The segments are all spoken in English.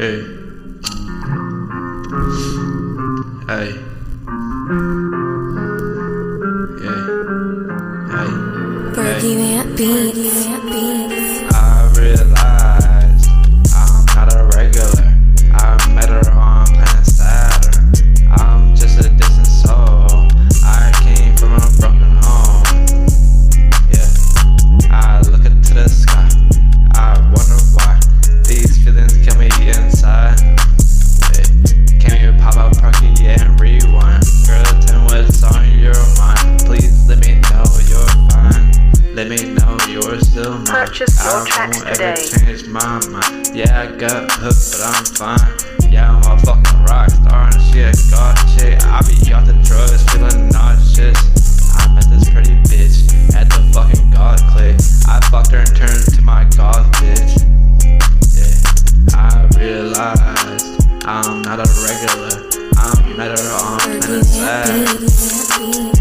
Hey. Hey. Yeah. Hey. Bergie Rant Beats. Purchase your I tracks won't ever today. change my mind. Yeah, I got hooked, but I'm fine. Yeah, I'm a fucking rock star and she a goth chick. I be off the drugs, feeling nauseous. I met this pretty bitch at the fucking god click. I fucked her and turned to my god bitch. Yeah, I realized I'm not a regular. I met her on planet Saturn.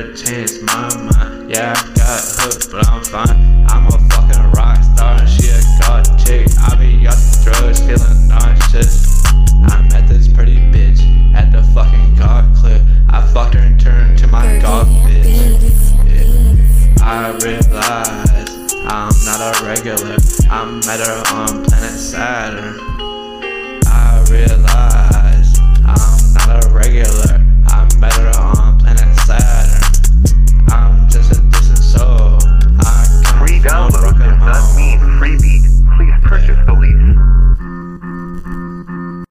Change my mind. Yeah, I got hooked, but I'm fine. I'm a fucking rock star and she a goth chick. I be off the drugs, feeling nauseous. I met this pretty bitch at the fucking god clip. I fucked her and turned to my god bitch. Yeah. I realized I'm not a regular. I met her on planet Saturn.